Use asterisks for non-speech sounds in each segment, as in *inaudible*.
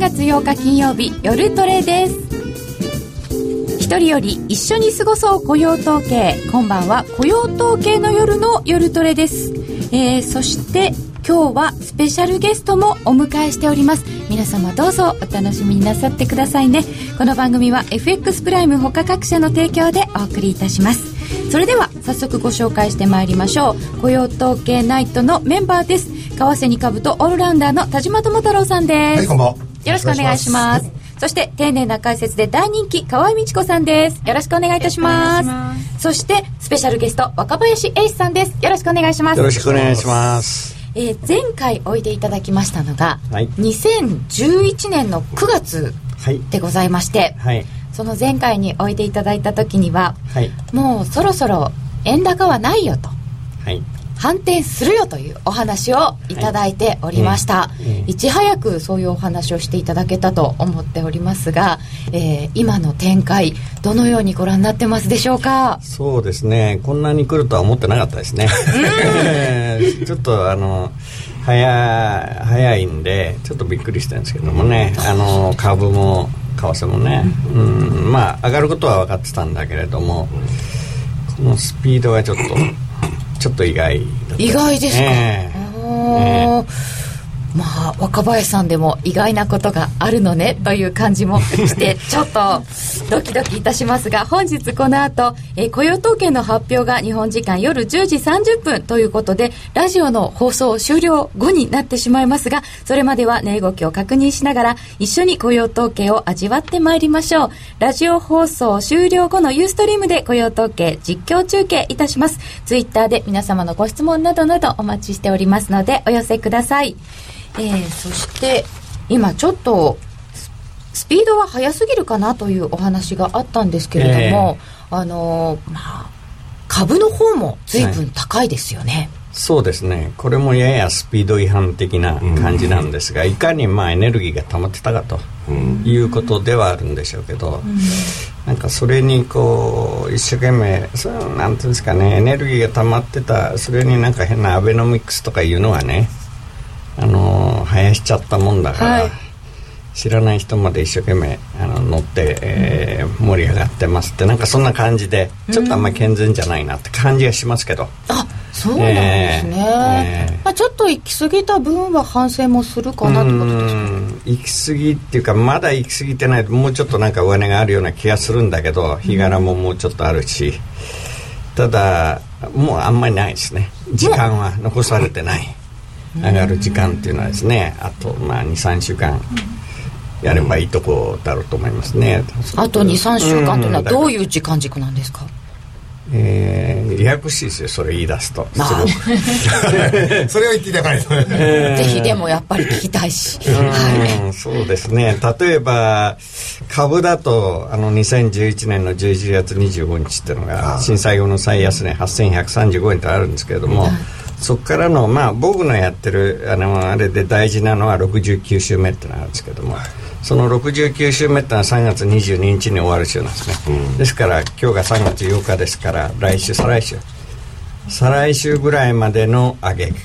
月8日金曜日夜トレです。一人より一緒に過ごそう雇用統計。今晩は雇用統計の夜の夜トレです、えー、そして今日はスペシャルゲストもお迎えしております。皆様どうぞお楽しみになさってくださいね。この番組は FX プライム他各社の提供でお送りいたします。それでは早速ご紹介してまいりましょう。雇用統計ナイトのメンバーです。為替に株とオールラウンダーの田島智太郎さんです。はいこんばんは。よろしくお願いします。そして丁寧な解説で大人気河合美智子さんです。よろしくお願いいたします。そしてスペシャルゲスト若林英史さんです。よろしくお願いします。よろしくお願いします。えー、前回おいでいただきましたのが、はい、2011年の9月でございまして、はい、その前回においでいただいた時には、はい、もうそろそろ円高はないよと、はい、反転するよというお話をいただいておりました、はいいち早くそういうお話をしていただけたと思っておりますが、えー、今の展開どのようにご覧になってますでしょうか？そうですね。こんなに来るとは思ってなかったですね。*laughs* ちょっとあの早早いんでちょっとびっくりしたんですけどもね。あの株も為替もね、うん、まあ上がることは分かってたんだけれどもこのスピードがちょっとちょっと意外意外ですか、えー。えーまあ若林さんでも意外なことがあるのねという感じもして *laughs* ちょっとドキドキいたしますが本日この後、えー、雇用統計の発表が日本時間夜10時30分ということでラジオの放送終了後になってしまいますがそれまでは値動きを確認しながら一緒に雇用統計を味わってまいりましょう。ラジオ放送終了後のユーストリームで雇用統計実況中継いたします。ツイッターで皆様のご質問などなどお待ちしておりますのでお寄せくださいえー、そして今ちょっとスピードは速すぎるかなというお話があったんですけれども、えー、あのまあ株の方も随分高いですよね、はい、そうですね。これもややスピード違反的な感じなんですが、いかにまあエネルギーが溜まってたかということではあるんでしょうけど、なんかそれにこう一生懸命そなんていうんですかねエネルギーが溜まってたそれになんか変なアベノミクスとかいうのはねあの生やしちゃったもんだから、はい、知らない人まで一生懸命あの乗って、えー、盛り上がってますってなんかそんな感じでちょっとあんまり健全じゃないなって感じがしますけど、あそうなんですね、えー、まあ、ちょっと行き過ぎた分は反省もするかなってことですか？行き過ぎっていうかまだ行き過ぎてないもうちょっとなんか上値があるような気がするんだけど日柄ももうちょっとあるし、ただもうあんまりないですね。時間は残されてない、上がる時間っていうのはですねあとまあ23週間やればいいとこだろうと思いますね、あと23週間というのはどういう時間軸なんですか、えー、ややこしいですよそれ言い出すと、まあ、*laughs* それを言っていただかないと、えー、ぜひでもやっぱり聞きたいし、はい、そうですね。例えば株だとあの2011年の11月25日っていうのが震災後の最安値8135円ってあるんですけれども、そこからの、まあ、僕のやってるあのあれで大事なのは69週目ってのがあるんですけども、その69週目ってのは3月22日に終わる週なんですね、うん、ですから今日が3月8日ですから来週再来週。再来週ぐらいまでの上げか。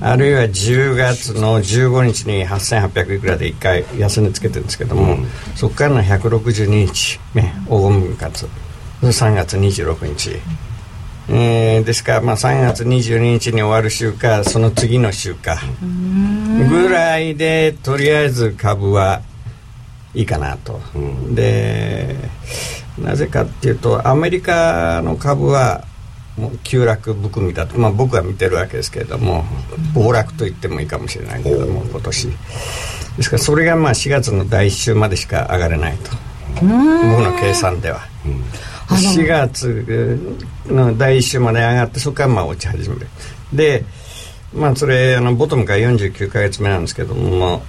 あるいは10月の15日に8800いくらで1回安値つけてるんですけども、うん、そこからの162日目黄金分割3月26日えー、ですから、まあ、3月22日に終わる週かその次の週か。ぐらいでとりあえず株はいいかなと、でなぜかっていうとアメリカの株はもう急落含みだと、まあ、僕は見てるわけですけれども暴落と言ってもいいかもしれないけれども今年。ですからそれがまあ4月の第1週までしか上がれないと。僕の計算では。4月の第1週まで上がってそこからまあ落ち始める。でまあそれあのボトムから49か月目なんですけども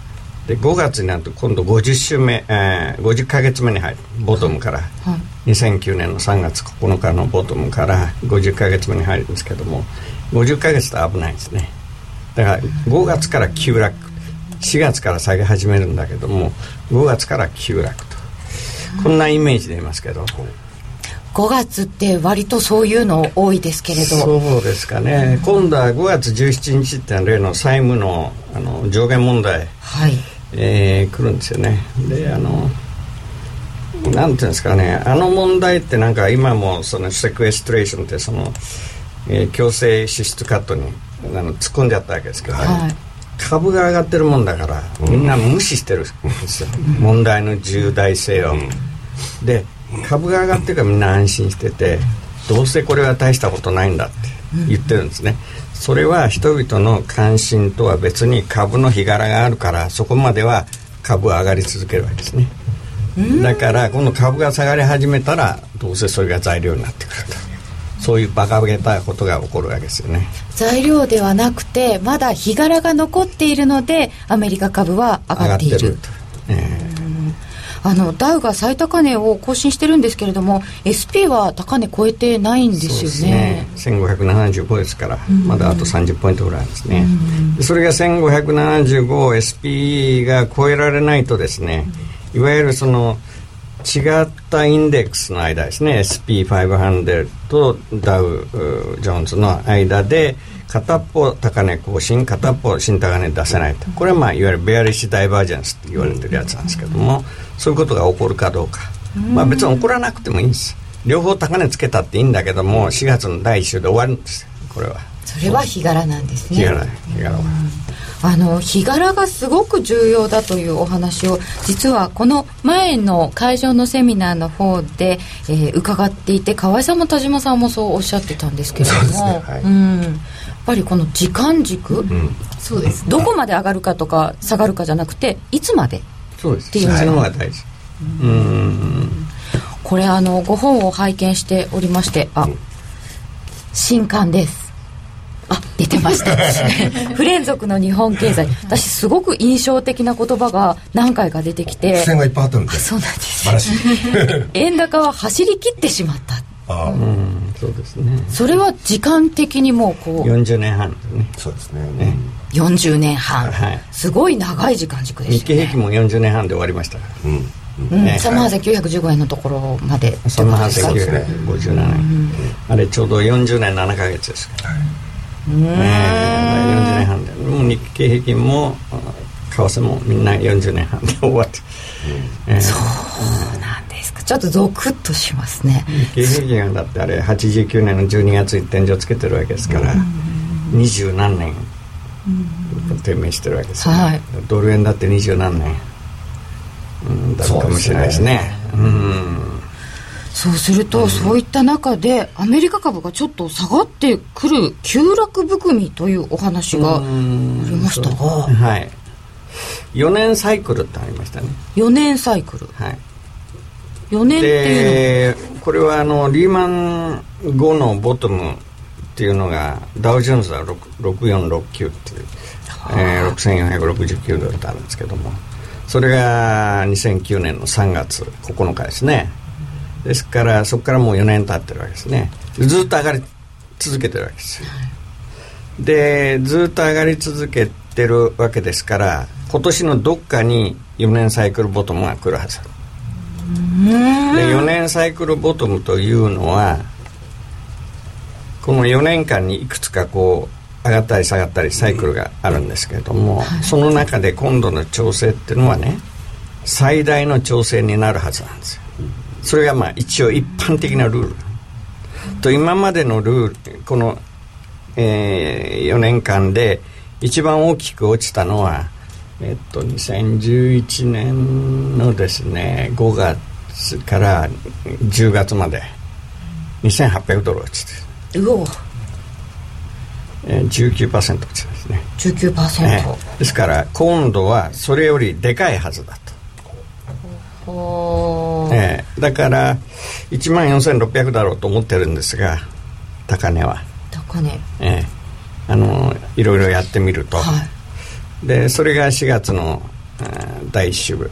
で5月になると今度50週目、えー、50か月目に入る。ボトムから、はい、2009年の3月9日のボトムから50か月目に入るんですけども50か月と危ないですね。だから5月から急落。4月から下げ始めるんだけども5月から急落と。こんなイメージでいますけど。5月って割とそういうの多いですけれど。そうですかね、今度は5月17日って例の債務のあの上限問題、はい。えー、来るんですよね。であのなんていうんですかね。あの問題ってなんか今もそのセクエストレーションってその、えー、強制支出カットにあの突っ込んじゃったわけですけど、はい、株が上がってるもんだからみんな無視してるんですよ、うん、問題の重大性を、うん、で株が上がってるからみんな安心しててどうせこれは大したことないんだって言ってるんですね、それは人々の関心とは別に株の日柄があるからそこまでは株は上がり続けるわけですね。だからこの株が下がり始めたらどうせそれが材料になってくるとそういう馬鹿げたことが起こるわけですよね。材料ではなくてまだ日柄が残っているのでアメリカ株は上がっている。上がってるえーあのダウが最高値を更新してるんですけれども SP は高値超えてないんですよね。ね。1575ですから、まだあと30ポイントぐらいですね、それが 1575SP が超えられないとですね、いわゆるその違ったインデックスの間ですね SP500 とダウジョーンズの間で片っぽ高値更新片っぽ新高値出せないと。これはまあいわゆるベアリッシュダイバージェンスって言われてるやつなんですけども、そういうことが起こるかどうか、まあ、別に起こらなくてもいいんです。両方高値つけたっていいんだけども4月の第1週で終わるんですこれは。それは日柄なんですね。日柄日柄は、あの日柄がすごく重要だというお話を実はこの前の会場のセミナーの方で、えー、伺っていて河合さんも田島さんもそうおっしゃってたんですけれども、ねはい、ぱりこの時間軸、うん、そうです、どこまで上がるかとか下がるかじゃなくていつまで？そうです。っていうのが。大事。うん。これあのご本を拝見しておりましてあ、新刊です。あ出てました。*laughs* 不連続の日本経済。私すごく印象的な言葉が何回か出てきて。付箋がいっぱいあったんでそうなんです。*laughs* 円高は走り切ってしまったあうん。そうですね。それは時間的にもうこう。40年半ですね。そうですね。ね40年半、はい、すごい長い時間軸です、ね、日経平均も40年半で終わりましたから、うん。うん、3万8915円のところまで3万8957円、ね、あれちょうど40年7か月ですから、はい、うん40年半で。もう日経平均も為替もみんな40年半で終わって、うんえー、そうなんちょっとゾクッとしますね。日経平均がだってあれ89年の12月に天井つけてるわけですから二十、何年低迷してるわけですよ、ね、はい、ドル円だって二十何年、うん、だったかもしれないですね。そうすると、うん、そういった中でアメリカ株がちょっと下がってくる急落含みというお話がありましたが、はい。4年サイクルってありましたね。4年サイクル。はい4年っていうの。これはあのリーマン後のボトムっていうのがダウジョーンズは6469っていう、えー、6469ドルってあるんですけども。それが2009年の3月9日ですね。ですからそこからもう4年経ってるわけですね。ずっと上がり続けてるわけですよ。でずっと上がり続けてるわけですから今年のどっかに4年サイクルボトムが来るはずで4年サイクルボトムというのはこの4年間にいくつかこう上がったり下がったりサイクルがあるんですけれども、はい、その中で今度の調整っていうのはね最大の調整になるはずなんですよ。それがまあ一応一般的なルール。と今までのルールこの、えー、4年間で一番大きく落ちたのはえっと2011年のですね5月から10月まで2800ドル落ちてうお。えー、19%落ちですね。19%、えー、ですから今度はそれよりでかいはずだと、えー、だから1万4600だろうと思ってるんですが高値は。高値。ええ。ー、あのいろいろやってみると、はい、でそれが4月の第1週ぐ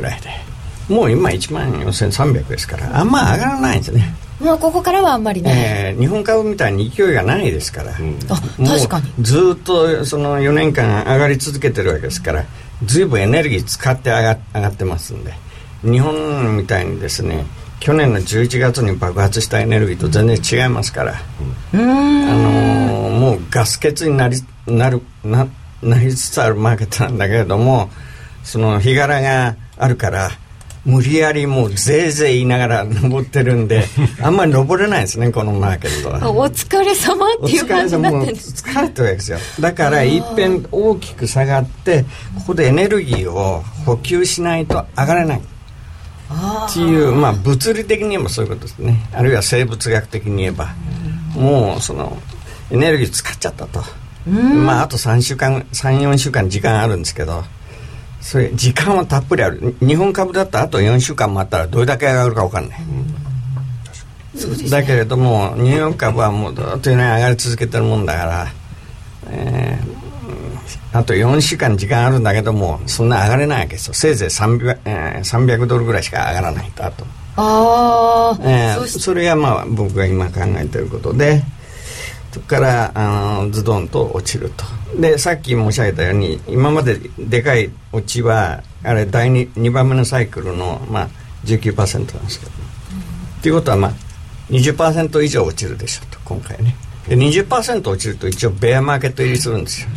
らいで。もう今1万4300ですからあんま上がらないんですね。もうここからはあんまりね、えー、日本株みたいに勢いがないですから、うん、あ確かに。ずっとその4年間上がり続けてるわけですから随分エネルギー使って上が上がってますんで。日本みたいにですね去年の11月に爆発したエネルギーと全然違いますから、うん、あのー、もうガス欠になりなるななりつつあるマーケットなんだけれどもその日柄があるから無理やりもうぜいぜい言いながら登ってるんで *laughs* あんまり登れないですねこのマーケットは。お疲れ様っていう感じになってる。疲れてるわけですよ。だからいっぺん大きく下がってここでエネルギーを補給しないと上がれない。っていうまあ物理的に言えばそういうことですね。あるいは生物学的に言えば。もうそのエネルギー使っちゃったとまああと3週間34週間時間あるんですけどそれ時間はたっぷりある。日本株だったらあと4週間待ったらどれだけ上がるか分かんない、うん、だけれどもニューヨーク株はもうずっと上がり続けてるもんだから、えー、あと4週間時間あるんだけどもそんな上がれないわけですよ。せいぜい 300,、えー、300ドルぐらいしか上がらないとあと。あ、えー、それがまあ僕が今考えてることでからあのズドンと落ちると。でさっき申し上げたように今まででかい落ちはあれ第 2, 2番目のサイクルの、まあ、19%なんですけど、っていうことはまあ20%以上落ちるでしょうと今回ね。で20%落ちると一応ベアマーケット入りするんですよ。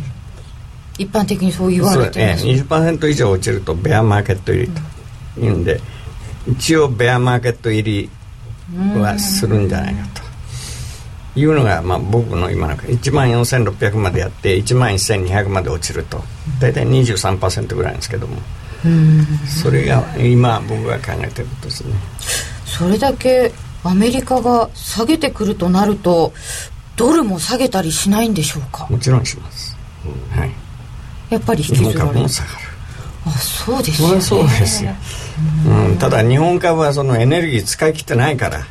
一般的にそう言われてます、ええ、20%以上落ちるとベアマーケット入りというんで、一応ベアマーケット入りはするんじゃないかというのが、まあ、僕の今の1万4600までやって1万1200まで落ちると。大体23%ぐらいですけども。それが今僕が考えてることですね。それだけアメリカが下げてくるとなるとドルも下げたりしないんでしょうか？もちろんします、うん、はい。やっぱり引きずられる。下がる。あそうですよね。そうですよ、うん、ただ日本株はそのエネルギー使い切ってないから。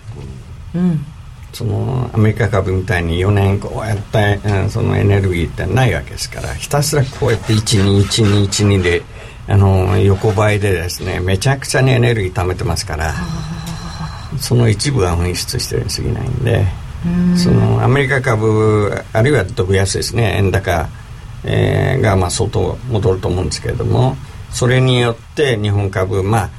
うんそのアメリカ株みたいに4年こうやったそのエネルギーってないわけですからひたすらこうやって121212であの横ばいでですねめちゃくちゃにエネルギー貯めてますからその一部が噴出してるに過ぎないんでそのアメリカ株あるいはドル安ですね円高、えー、がまあ相当戻ると思うんですけれどもそれによって日本株まあ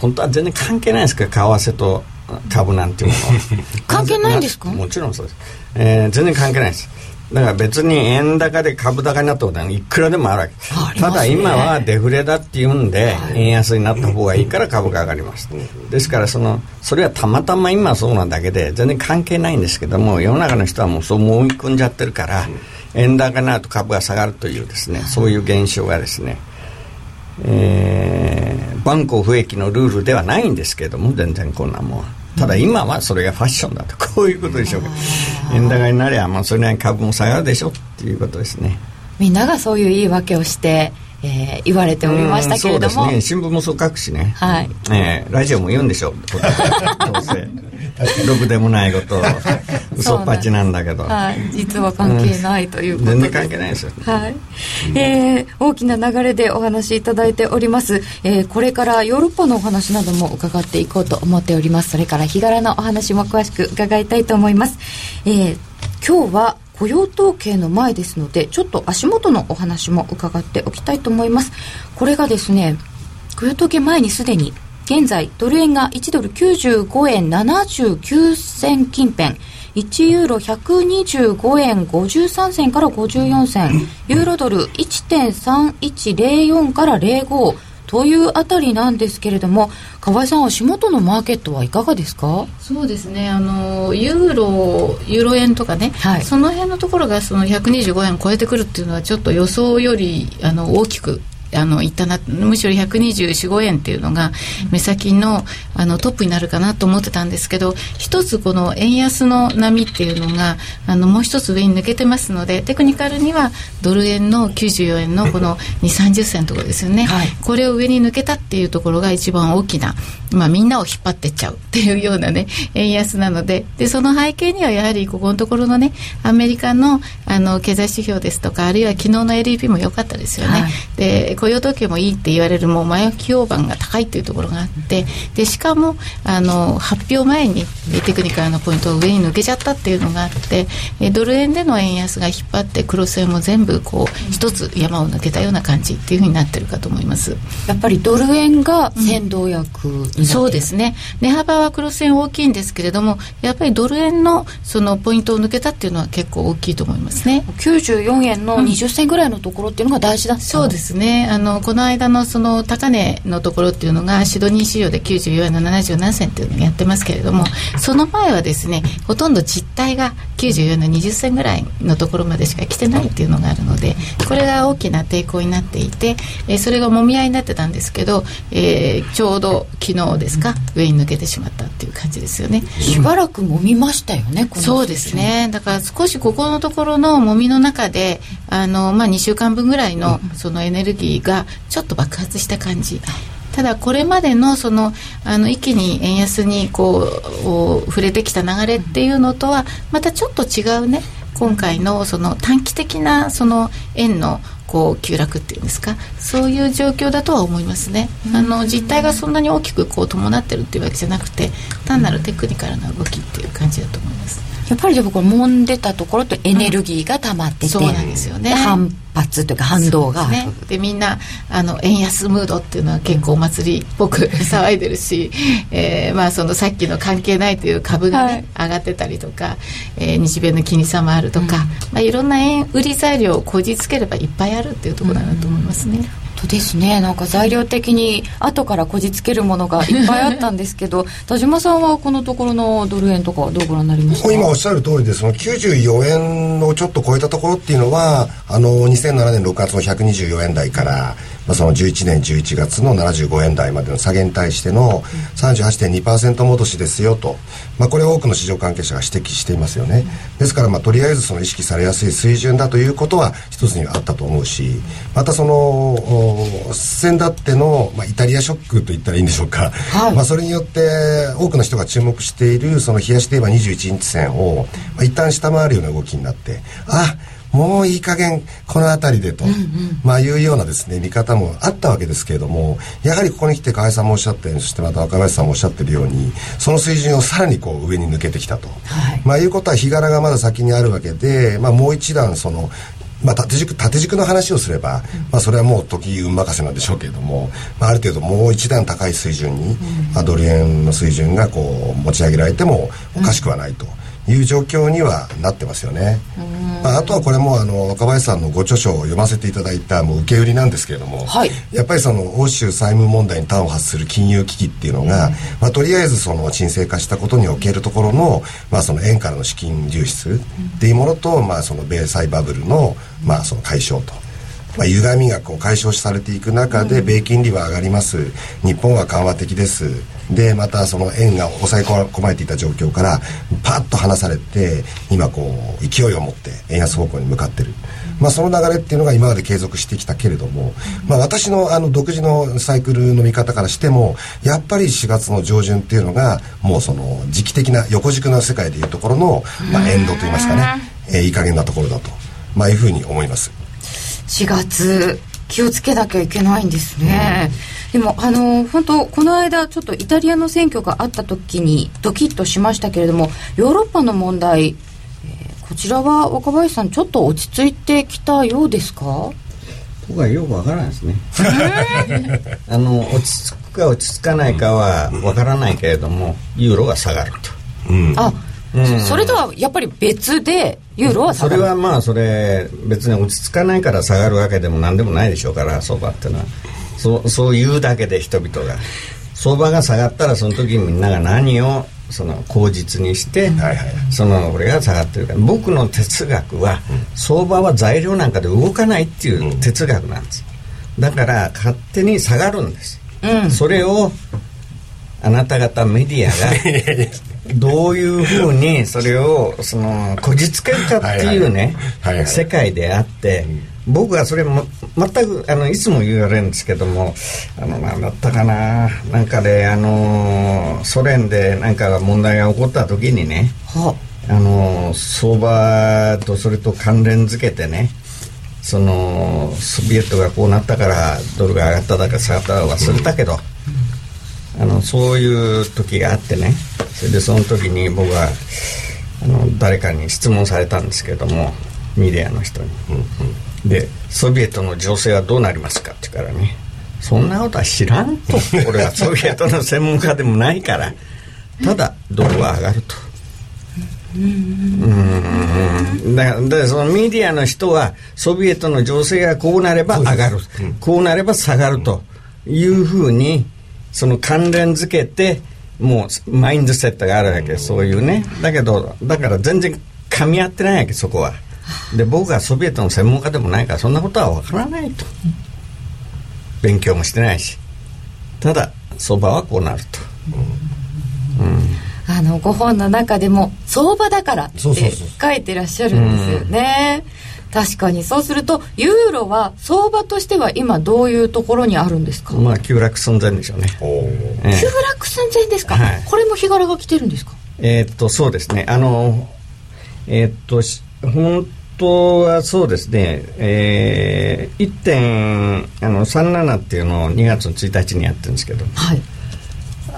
本当は全然関係ないですけど為替と株なんていうのは。*laughs* 関係ないんですか？もちろんそうです、えー、全然関係ないです。だから別に円高で株高になったことはいくらでもあるわけ、ね、ただ今はデフレだっていうんで、円安になった方がいいから株が上がります、ですからそのそれはたまたま今そうなだけで全然関係ないんですけども世の中の人はもうそう思い込んじゃってるから円高になると株が下がるというですねそういう現象がですね、えー、バンコ不益のルールではないんですけども全然こんなもん。ただ今はそれがファッションだと。*laughs* こういうことでしょう。か円高になりゃまあそれなりに株も下がるでしょっていうことですね。みんながそういう言い訳をしてえー、言われておりましたけれども、そうですね。新聞もそう書くしね、はい。えー、ラジオも言うんでしょ。うどうせ。ろくでもないこと嘘っぱちなんだけど、はい、実は関係ないということで、全然関係ないですよ、はい、えー、大きな流れでお話しいただいております、えー、これからヨーロッパのお話なども伺っていこうと思っております。それから日柄のお話も詳しく伺いたいと思います、えー、今日は雇用統計の前ですのでちょっと足元のお話も伺っておきたいと思います。これがですね雇用統計前にすでに現在ドル円が1ドル95円79銭近辺1ユーロ125円53銭から54銭ユーロドル1.3104から05というあたりなんですけれども河合さん足元のマーケットはいかがですか？そうですね。あのユーロユーロ円とかね、はい、その辺のところがその125円超えてくるっていうのはちょっと予想よりあの大きくあのいったなむしろ124,5円っていうのが目先のあのトップになるかなと思ってたんですけど一つこの円安の波っていうのがあのもう一つ上に抜けてますのでテクニカルにはドル円の94円のこの2 3 0銭ところですよね、はい、これを上に抜けたっていうところが一番大きな、まあ、みんなを引っ張ってっちゃうっていうようなね円安なのででその背景にはやはりここのところのねアメリカのあの経済指標ですとかあるいは昨日の LEP も良かったですよね、はい、で雇用統計もいいって言われるもう前置き評判が高いっていうところがあってでしかもあの発表前にテクニカルのポイントを上に抜けちゃったっていうのがあってドル円での円安が引っ張ってクロス円も全部こう一つ山を抜けたような感じっていうふうになってるかと思います。やっぱりドル円が先導役、うん、そうですね。値幅はクロス円大きいんですけれどもやっぱりドル円のそのポイントを抜けたっていうのは結構大きいと思いますね。94円の20銭ぐらいのところっていうのが大事だった、うん、そうですねあのこの間のその高値のところっていうのがシドニー市場で94円の77銭っていうのをやってますけれどもその前はですねほとんど実態が94円の20銭ぐらいのところまでしか来てないっていうのがあるのでこれが大きな抵抗になっていて、えー、それがもみ合いになってたんですけど、えー、ちょうど昨日ですか、上に抜けてしまったっていう感じですよね。しばらく揉みましたよねそうですね。だから少しここのところの揉みの中であの、まあ、2週間分ぐらいのそのエネルギーがちょっと爆発した感じ、ただこれまでのそのあの一気に円安にこう触れてきた流れっていうのとはまたちょっと違うね今回のその短期的なその円のこう急落っていうんですかそういう状況だとは思いますね、あの実態がそんなに大きくこう伴ってるっていうわけじゃなくて単なるテクニカルな動きっていう感じだと思います。やっぱりでもこれ揉んでたところってエネルギーが溜まってて、うん、そうなんですよね。反発というか反動が。ね、でみんなあの円安ムードっていうのは結構お祭りっぽく騒いでるし、えー、まあそのさっきの関係ないという株がね、はい、上がってたりとか、えー、日米の金利差もあるとか、うん、まあ、いろんな円売り材料をこじつければいっぱいあるっていうところだなと思いますね。うん当ですね。なんか材料的に後からこじつけるものがいっぱいあったんですけど *laughs* 田島さんはこのところのドル円とかどうご覧になりました？今おっしゃる通りでその94円をちょっと超えたところっていうのはあの2007年6月の124円台からまあ、その11年11月の75円台までの下げに対しての38.2%戻しですよと、まあ、これを多くの市場関係者が指摘していますよね、ですからまあとりあえずその意識されやすい水準だということは一つにはあったと思うしまたその先だっての、まあ、イタリアショックと言ったらいいんでしょうか、はい、まあ、それによって多くの人が注目しているその冷やしといえば21日線を、まあ、一旦下回るような動きになってあもういい加減この辺りでと、うんうん、まあいうようなですね見方もあったわけですけれどもやはりここに来て河合さんもおっしゃったようにそしてまた若林さんもおっしゃってるようにその水準をさらにこう上に抜けてきたと、はい、まあいうことは日柄がまだ先にあるわけで、まあ、もう一段そのまあ、縦軸縦軸の話をすれば、まあ、それはもう時運任せなんでしょうけれども、まあ、ある程度もう一段高い水準に、まあ、ドル円の水準がこう持ち上げられてもおかしくはないと。いう状況にはなってますよね。まあ、あとはこれもあの若林さんのご著書を読ませていただいたもう受け売りなんですけれども、はい、やっぱりその欧州債務問題に端を発する金融危機っていうのが、まあ、とりあえずその沈静化したことにおけるところの,、まあその円からの資金流出っていうものと、まあ、その米債バブルの,、まあその解消と。まあ、歪みがこう解消されていく中で米金利は上がります。日本は緩和的です。でまたその円が抑え込まれていた状況からパッと離されて今こう勢いを持って円安方向に向かってる、まあ、その流れっていうのが今まで継続してきたけれども、まあ、私のあの独自のサイクルの見方からしてもやっぱり4月の上旬っていうのがもうその時期的な横軸の世界でいうところの、まあ、エンドといいますかね、えー、いい加減なところだと、まあ、いうふうに思います4月。気をつけなきゃいけないんですね、うん、でもあの本当この間ちょっとイタリアの選挙があった時にドキッとしましたけれどもヨーロッパの問題、えー、こちらは若林さんちょっと落ち着いてきたようですか？僕はよくわからないですね。*laughs* あの落ち着くか落ち着かないかはわからないけれどもユーロが下がると、うん、あそれとはやっぱり別でユーロは下がる。それはまあそれ別に落ち着かないから下がるわけでも何でもないでしょうから相場っていうのは。そうそう言うだけで人々が。相場が下がったらその時みんなが何をその口実にして、はいはい、そのこれが下がってるか。ら僕の哲学は、相場は材料なんかで動かないっていう哲学なんです。だから勝手に下がるんです、うん、それをあなた方メディアが *laughs* どういうふうにそれをそのこじつけるかっていうね世界であって、僕はそれも全くあのいつも言われるんですけどもあの何だったかな。なんかであのソ連でなんか問題が起こった時にねあ。の相場とそれと関連づけてねそのソビエトがこうなったからドルが上がっただか下がったか忘れたけど、あのそういう時があってね。それでその時に僕はあの誰かに質問されたんですけどもミディアの人に、うんうん、でソビエトの情勢はどうなりますかって言うからね。そんなことは知らんと。*laughs* 俺はソビエトの専門家でもないから。ただドルは上がると。うん。だからそのメディアの人はソビエトの情勢がこうなれば上がる、うん、こうなれば下がるというふうにその関連づけてもうマインドセットがあるわけそういうね。だけどだから全然噛み合ってないわけそこは。で僕はソビエトの専門家でもないからそんなことは分からないと。勉強もしてないし。ただ相場はこうなると、うん。あのご本の中でも相場だからって書いてらっしゃるんですよね確かに。そうするとユーロは相場としては今どういうところにあるんですか？まあ急落寸前でしょうね、え急落寸前ですか、はい、これも日柄が来てるんですか？えー、っとそうですね。あのえー、っと本当はそうですね、えー、1.37っていうのを2月の1日にやってるんですけど、はい、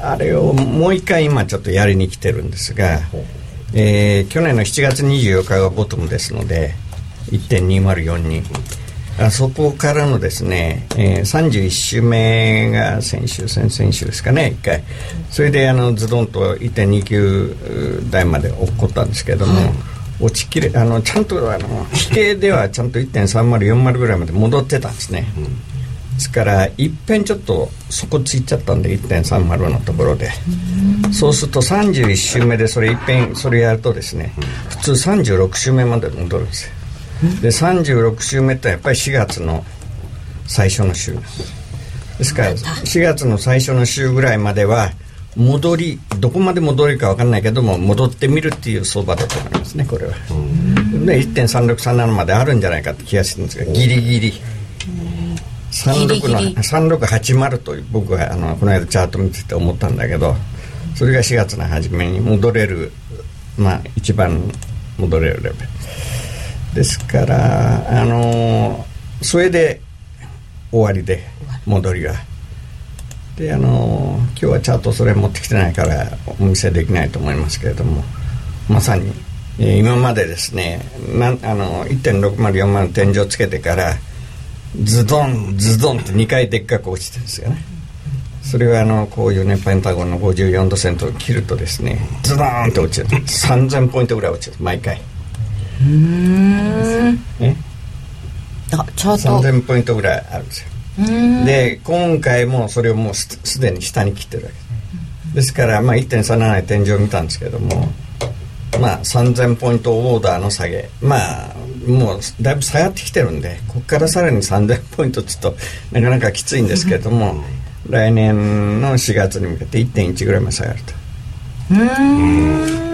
あれをもう一回今ちょっとやりに来てるんですが、えー、去年の7月24日がボトムですので1.2042あそこからのですね、えー、31週目が先週先々週ですかね1回。それであのズドンと1.29台まで落っこったんですけれども、落ちきれあのちゃんとあの比計ではちゃんと1.3040ぐらいまで戻ってたんですね、うんですからいっぺんちょっと底ついちゃったんで1.30のところで。そうすると31週目でそれいっぺんそれやるとですね普通36週目まで戻るんですよで36週目ってやっぱり4月の最初の週。ですから4月の最初の週ぐらいまでは戻りどこまで戻るか分かんないけども戻ってみるっていう相場だと思いますねこれは。で1.3637まであるんじゃないかって気がするんですがギリギリ。36の3680と僕はあのこの間チャート見てて思ったんだけどそれが4月の初めに戻れるまあ一番戻れるレベルですからあのそれで終わりで戻りが。であの今日はチャートそれ持ってきてないからお見せできないと思いますけれどもまさに今までですねなあの1.6040天井つけてからズドンズドンって2回でっかく落ちてるんですよね。それはあのこういうねペンタゴンの54度線と切るとですねズドンって落ちる。3000ポイントぐらい落ちる。毎回。うんえ？あちょっと3000ポイントぐらいあるんですよ。で今回もそれをもうすでに下に切ってるわけです。からまあ1.37天井見たんですけどもまあ3000ポイントオーダーの下げ。まあもうだいぶ下がってきてるんでここからさらに3000ポイントちょっとなかなかきついんですけども、来年の4月に向けて1.1ぐらいまで下がると。うん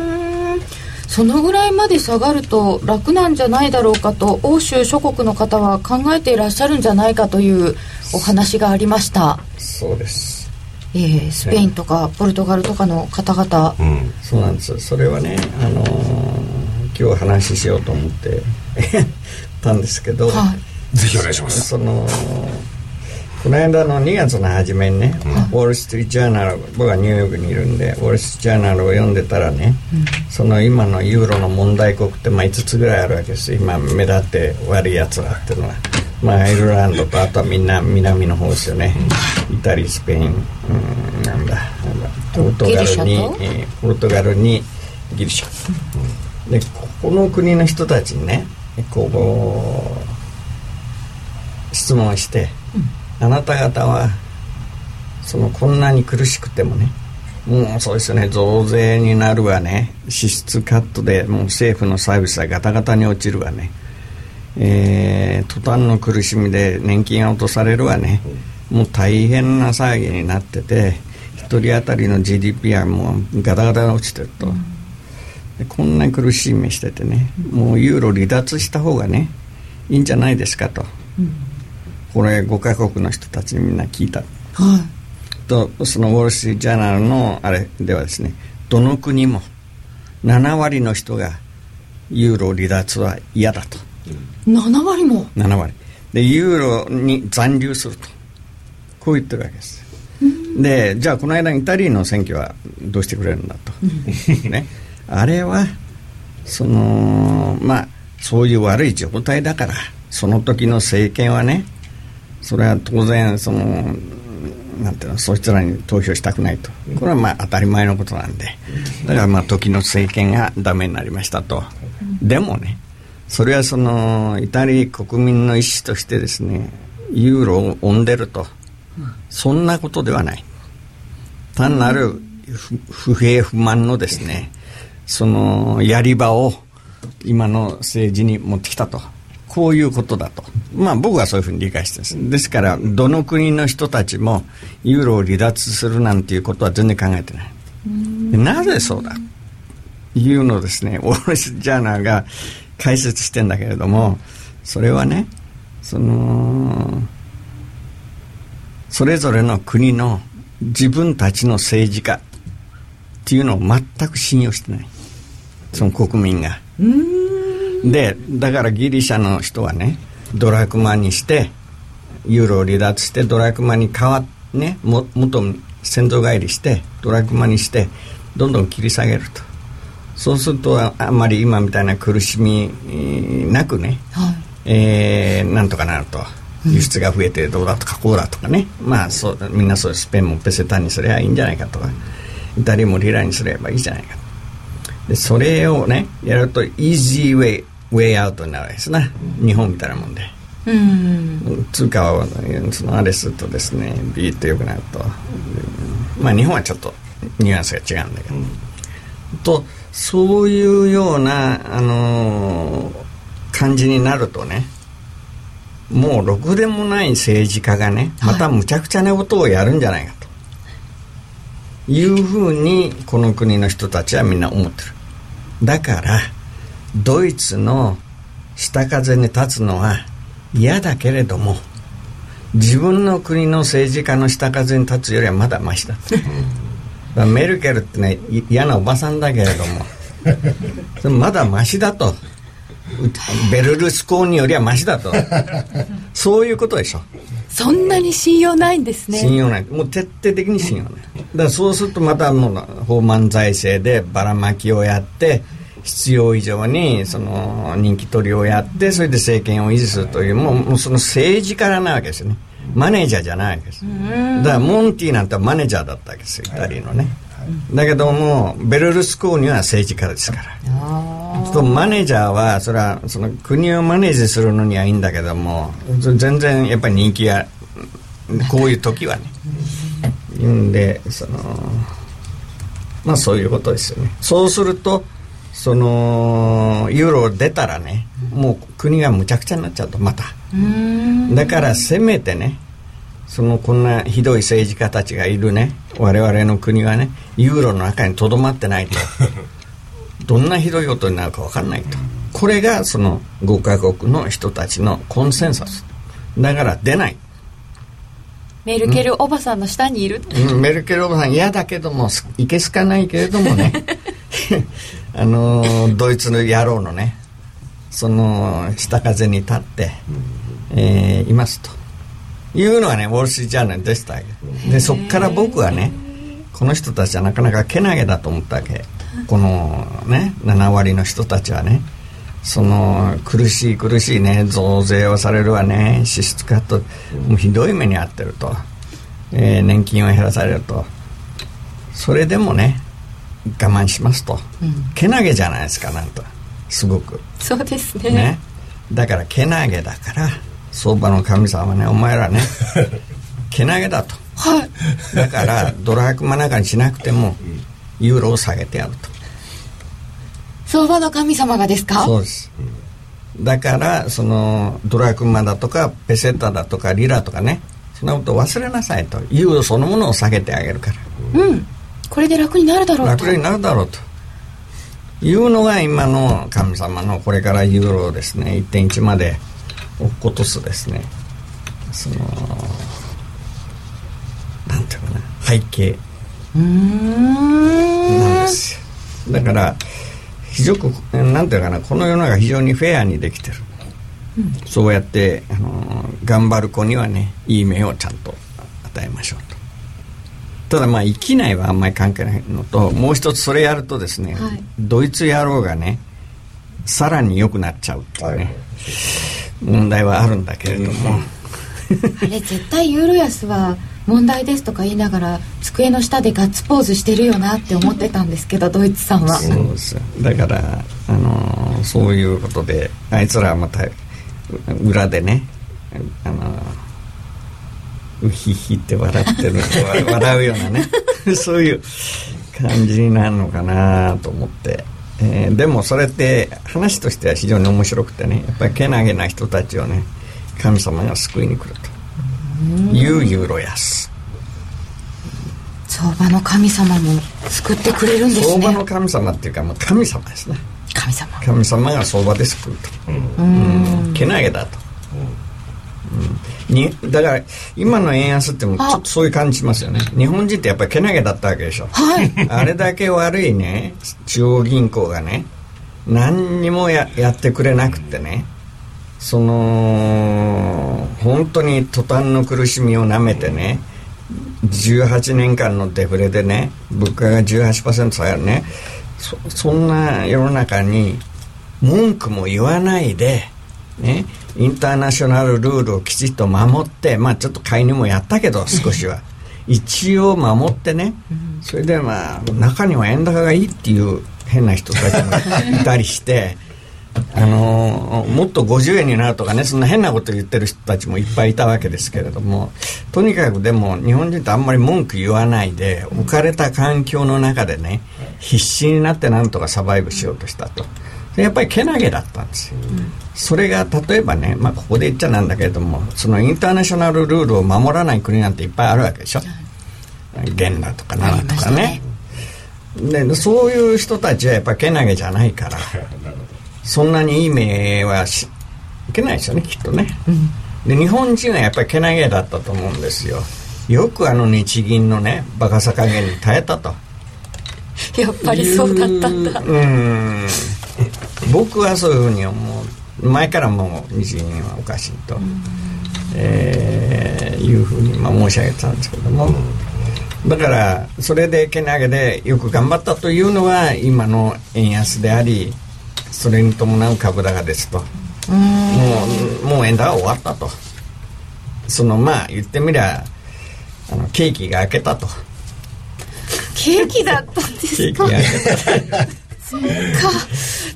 そのぐらいまで下がると楽なんじゃないだろうかと欧州諸国の方は考えていらっしゃるんじゃないかというお話がありました。そうです。えー、スペインとかポルトガルとかの方々、うん、そうなんです。それはね、あのー、今日話ししようと思ってたんですけど、はい、ぜひお願いします。そのこの間の2月の初めにね、うん、ウォール・ストリート・ジャーナル僕はニューヨークにいるんでウォール・ストリート・ジャーナルを読んでたらね、うん、その今のユーロの問題国ってまあ5つぐらいあるわけです。今目立って悪いやつらっていうのは。まあ、アイルランドとあとはみんな南の方ですよね、イタリースペイン、うん、なんだポルトガルに、えー、ポルトガルにギリシャ、でここの国の人たちにねこう質問して、うん、あなた方はそのこんなに苦しくてもねもうそうですよね。増税になるわね。支出カットでもう政府のサービスはガタガタに落ちるわね。えー、途端の苦しみで年金が落とされるわね。もう大変な騒ぎになってて1人当たりの GDP はもうガタガタが落ちてると、でこんなに苦しい目しててねもうユーロ離脱した方がねいいんじゃないですかと、これ5カ国の人たちにみんな聞いた、はい、とそのウォール・ストリート・ジャーナルのあれではですねどの国も7割の人がユーロ離脱は嫌だと。7割も？7割。でユーロに残留すると。こう言ってるわけです、でじゃあこの間イタリアの選挙はどうしてくれるんだと、ね、あれはそのまあそういう悪い状態だからその時の政権はねそれは当然そのなんていうのそいつらに投票したくないと。これはまあ当たり前のことなんで。だからまあ時の政権がダメになりましたと。でもねそれはそのイタリア国民の意思としてですねユーロを生んでると。そんなことではない。単なる不平不満のですねそのやり場を今の政治に持ってきたと。こういうことだと。まあ僕はそういうふうに理解してます。ですから、どの国の人たちもユーロを離脱するなんていうことは全然考えてない。なぜそうだ？いうのをですね、オールス・ジャーナーが解説してんだけれども、それはね、その、それぞれの国の自分たちの政治家っていうのを全く信用してない。その国民が。でだからギリシャの人はねドラクマにしてユーロを離脱してドラクマに変わってねも元先祖返りしてドラクマにしてどんどん切り下げると。そうするとあんまり今みたいな苦しみなくね、はい、えー、なんとかなると。輸出が増えてどうだとかこうだとかね、うん、まあそうみんなそうスペインもペセタにすればいいんじゃないかとか。イタリアもリラにすればいいじゃないかでそれをねやるとイージーウェイウェイアウトになるわけですな。日本みたいなもんで、うん、通貨はそのあれするとですねビーッと良くなると。まあ日本はちょっとニュアンスが違うんだけど、うん、とそういうような、あのー、感じになるとねもうろくでもない政治家がねまたむちゃくちゃなことをやるんじゃないかと。いうふうにこの国の人たちはみんな思ってる。だからドイツの下風に立つのは嫌だけれども自分の国の政治家の下風に立つよりはまだましだ。だメルケルってね嫌なおばさんだけれどもまだましだと。ベルルスコーニよりはましだと。そういうことでしょ。そんなに信用ないんですね。信用ない。もう徹底的に信用ない。だからそうするとまたもう放満財政でばらまきをやって必要以上にその人気取りをやってそれで政権を維持するというもうもうその政治からなわけですよね。マネージャーじゃないわけですだからモンティなんてマネージャーだったわけですよイタリアのね、だけどもベルルスコーニは政治家ですから。とマネージャーはそれはその国をマネージするのにはいいんだけども全然やっぱり人気がこういう時はねんでそのまあそういうことですよね。そうするとそのユーロ出たらねもう国がむちゃくちゃになっちゃうとまた。だからせめてねそのこんなひどい政治家たちがいるね我々の国はねユーロの中にとどまってないと。*laughs* どんなひどいことになるか分かんないと。これがその5カ国の人たちのコンセンサス。だから出ない。メルケルおばさんの下にいる、うん、メルケルおばさん嫌だけどもいけすかないけれどもね *laughs* *laughs* あのドイツの野郎のねその下風に立って、えー、いますと。いうのはねウォール・ストリート・ジャーナルでしたでそこから僕はねこの人たちはなかなかけなげだと思ったわけ。このね7割の人たちはねその苦しい苦しいね増税をされるわね支出カットもうひどい目に遭ってると、えー、年金を減らされると。それでもね我慢しますと、うん、けなげじゃないですかなんと。すごく。そうですね。ね。だからけなげだから相場の神様ねお前らね。*laughs* けなげだと、はい、だからドラクマなんかにしなくてもユーロを下げてやると。相場の神様がですか？そうです。だからそのドラクマだとかペセッタだとかリラとかね。そんなこと忘れなさいと。ユーロそのものを下げてあげるから。うんこれで楽になるだろうと。楽になるだろうと。いうのが今の神様のこれからユーロをですね。1.1まで落っことすですね。そのなんていうかな。背景。なんですよ。だから非常になんていうかな。この世の中非常にフェアにできてる、うん、そうやってあの頑張る子にはねいい目をちゃんと与えましょう。とただまあ域内はあんまり関係ないのともう一つそれやるとですね、はい、ドイツ野郎がねさらに良くなっちゃうっていうね、はい、問題はあるんだけれども。あれ絶対ユーロ安は問題ですとか言いながら机の下でガッツポーズしてるよなって思ってたんですけどドイツさんは。そうですだからあのそういうことであいつらはまた裏でねあのうひひって笑ってる笑うようなね。*laughs* そういう感じになるのかなと思って、えー、でもそれって話としては非常に面白くてね。やっぱりけなげな人たちをね神様が救いに来ると。いうユーロ安相場の神様も救ってくれるんですね。相場の神様っていうかもう神様ですね。神様。神様が相場で救うと、うん、けなげだと、うん、にだから今の円安ってもちょっとそういう感じしますよね。日本人ってやっぱりけなげだったわけでしょ、はい、*laughs* あれだけ悪いね中央銀行がね何にもややってくれなくってねその本当に途端の苦しみをなめてね18年間のデフレでね物価が18%下がるね。そそんな世の中に文句も言わないでねインターナショナルルールをきちっと守ってまあちょっと買いにもやったけど *laughs* 少しは。一応守ってね。それでまあ中には円高がいいっていう変な人たちもいたりして *laughs* あのもっと50円になるとかねそんな変なこと言ってる人たちもいっぱいいたわけですけれどもとにかくでも日本人ってあんまり文句言わないで置かれた環境の中でね必死になってなんとかサバイブしようとしたとやっぱりけなげだったんですよ、うん、それが例えばね、まあ、ここで言っちゃなんだけれどもそのインターナショナルルールを守らない国なんていっぱいあるわけでしょ。元ラとか奈良とかね。でそういう人たちはやっぱりけなげじゃないから *laughs* そんなにいい目はいけないですよねきっとね、うん、で日本人はやっぱりけなげだったと思うんですよ。よくあの日銀のねバカさ加減に耐えたと。*laughs* やっぱりそうだったんだ。うん僕はそういうふうに思う。前からもう日銀はおかしいと、えー、いうふうにまあ申し上げてたんですけども、だからそれでけなげでよく頑張ったというのは今の円安でありそれに伴う株高ですと。もうもう円高は終わったと。そのまあ言ってみりゃあのケーキが開けたと。ケーキだったんですか？ケーキが開けた。そっか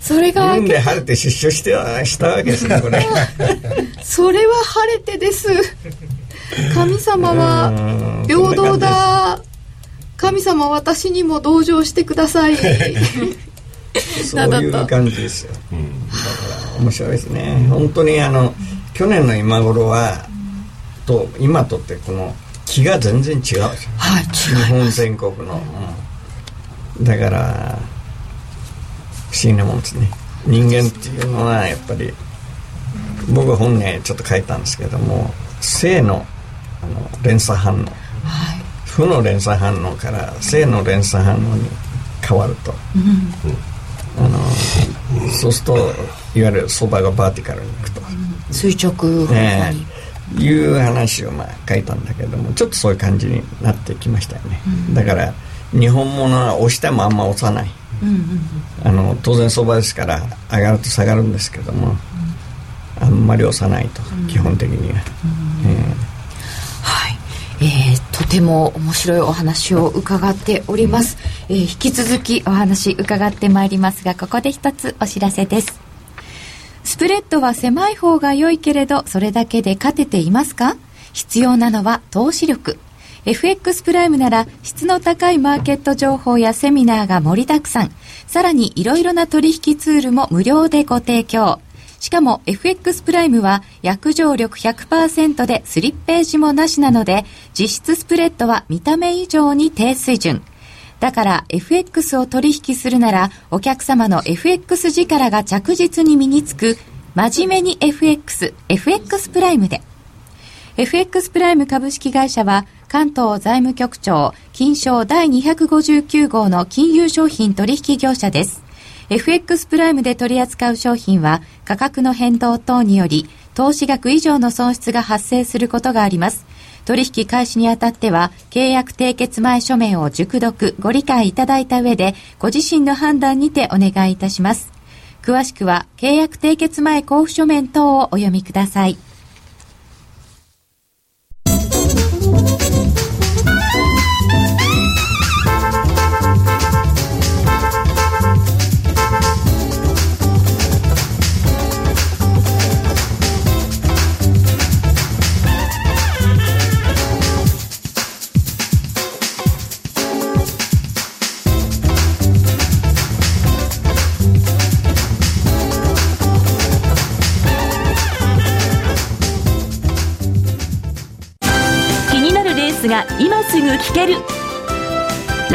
それが運で晴れて出所してはしたわけですねこれ。*laughs* それは晴れてです。神様は平等だ。神様私にも同情してください。*laughs* そういう感じですよ、うん、だから面白いですね。本当にあの去年の今頃はと今とってこの気が全然違うではい、日本全国の、うん、だから不思議なもんですね。人間っていうのはやっぱり僕は本ねちょっと書いたんですけども性のあの連鎖反応、はい、負の連鎖反応から性の連鎖反応に変わると、うん、あのそうするといわゆる相場がバーティカルにいくと、うん、垂直ねいう話をまあ書いたんだけどもちょっとそういう感じになってきましたよね、うん、だから日本物は押してもあんま押さない、あの当然相場ですから上がると下がるんですけども、あんまり押さないと、基本的には、うん、えーえー、とても面白いお話を伺っております、えー、引き続きお話伺ってまいりますがここで一つお知らせです。スプレッドは狭い方が良いけれどそれだけで勝てていますか？必要なのは投資力 FX プライムなら質の高いマーケット情報やセミナーが盛りだくさんさらにいろいろな取引ツールも無料でご提供しかも FX プライムは約定力100%でスリッページもなしなので実質スプレッドは見た目以上に低水準。だから FX を取引するならお客様の FX 力が着実に身につく真面目に FX、FX プライムで。FX プライム株式会社は関東財務局長金賞第259号の金融商品取引業者です。FX プライムで取り扱う商品は価格の変動等により投資額以上の損失が発生することがあります。取引開始にあたっては契約締結前書面を熟読ご理解いただいた上でご自身の判断にてお願いいたします。詳しくは契約締結前交付書面等をお読みください。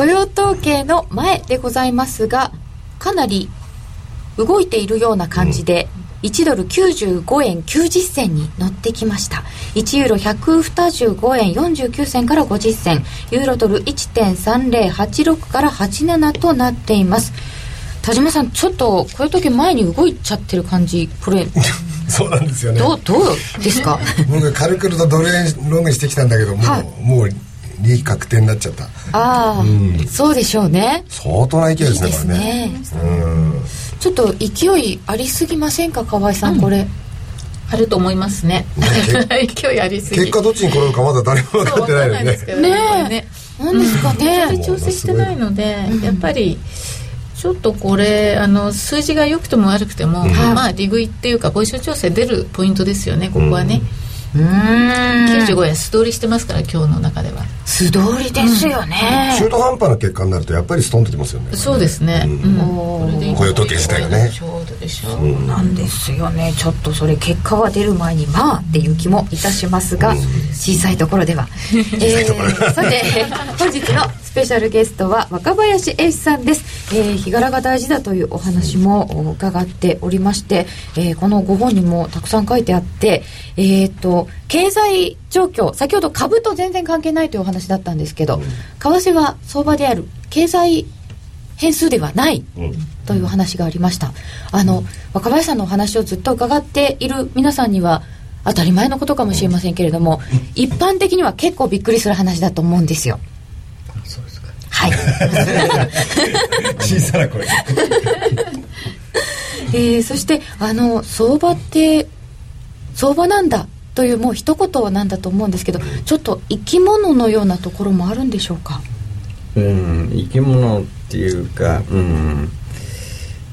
雇用統計の前でございますがかなり動いているような感じで、1ドル95円90銭に乗ってきました。1ユーロ125円49銭から50銭。ユーロドル1.3086から87となっています。田島さんちょっとこういう時前に動いちゃってる感じこれ。*laughs* そうなんですよね。どうどうですか？*laughs* 僕軽々とドル円ロングしてきたんだけども、はい、もう利益確定になっちゃった。ああ、うん、そうでしょうね。相当な勢いですねいいですね。うん。ちょっと勢いありすぎませんか河合さん、うん、これ。あると思いますね。*laughs* 勢いありすぎ。結果どっちに転ぶかまだ誰も分かってないのねねねなんですかね、うん、調整してないので、やっぱりちょっとこれあの数字が良くても悪くても、うん、まあ利食いっていうかポジション調整出るポイントですよねここはね、うん95円素通りしてますから今日の中では。素通りですよね、中途半端な結果になるとやっぱりストンときますよね。そうですね、うん、雇用統計自体がね。ちょうどでしょう。なんですよね。ちょっとそれ結果が出る前にまあっていう気もいたしますが、小さいところでは、*laughs* えー、さて本日のスペシャルゲストは若林英史さんです、えー、日柄が大事だというお話も伺っておりまして、えー、このご本にもたくさん書いてあってえっ、ー、と経済状況先ほど株と全然関係ないというお話だったんですけど、為替は相場である経済変数ではないという話がありました、あの若林さんのお話をずっと伺っている皆さんには当たり前のことかもしれませんけれども、一般的には結構びっくりする話だと思うんですよ。はい。*laughs* 小さな声。*laughs* えー、そしてあの相場って相場なんだというもう一言なんだと思うんですけどちょっと生き物のようなところもあるんでしょうか？うん生き物っていうかうん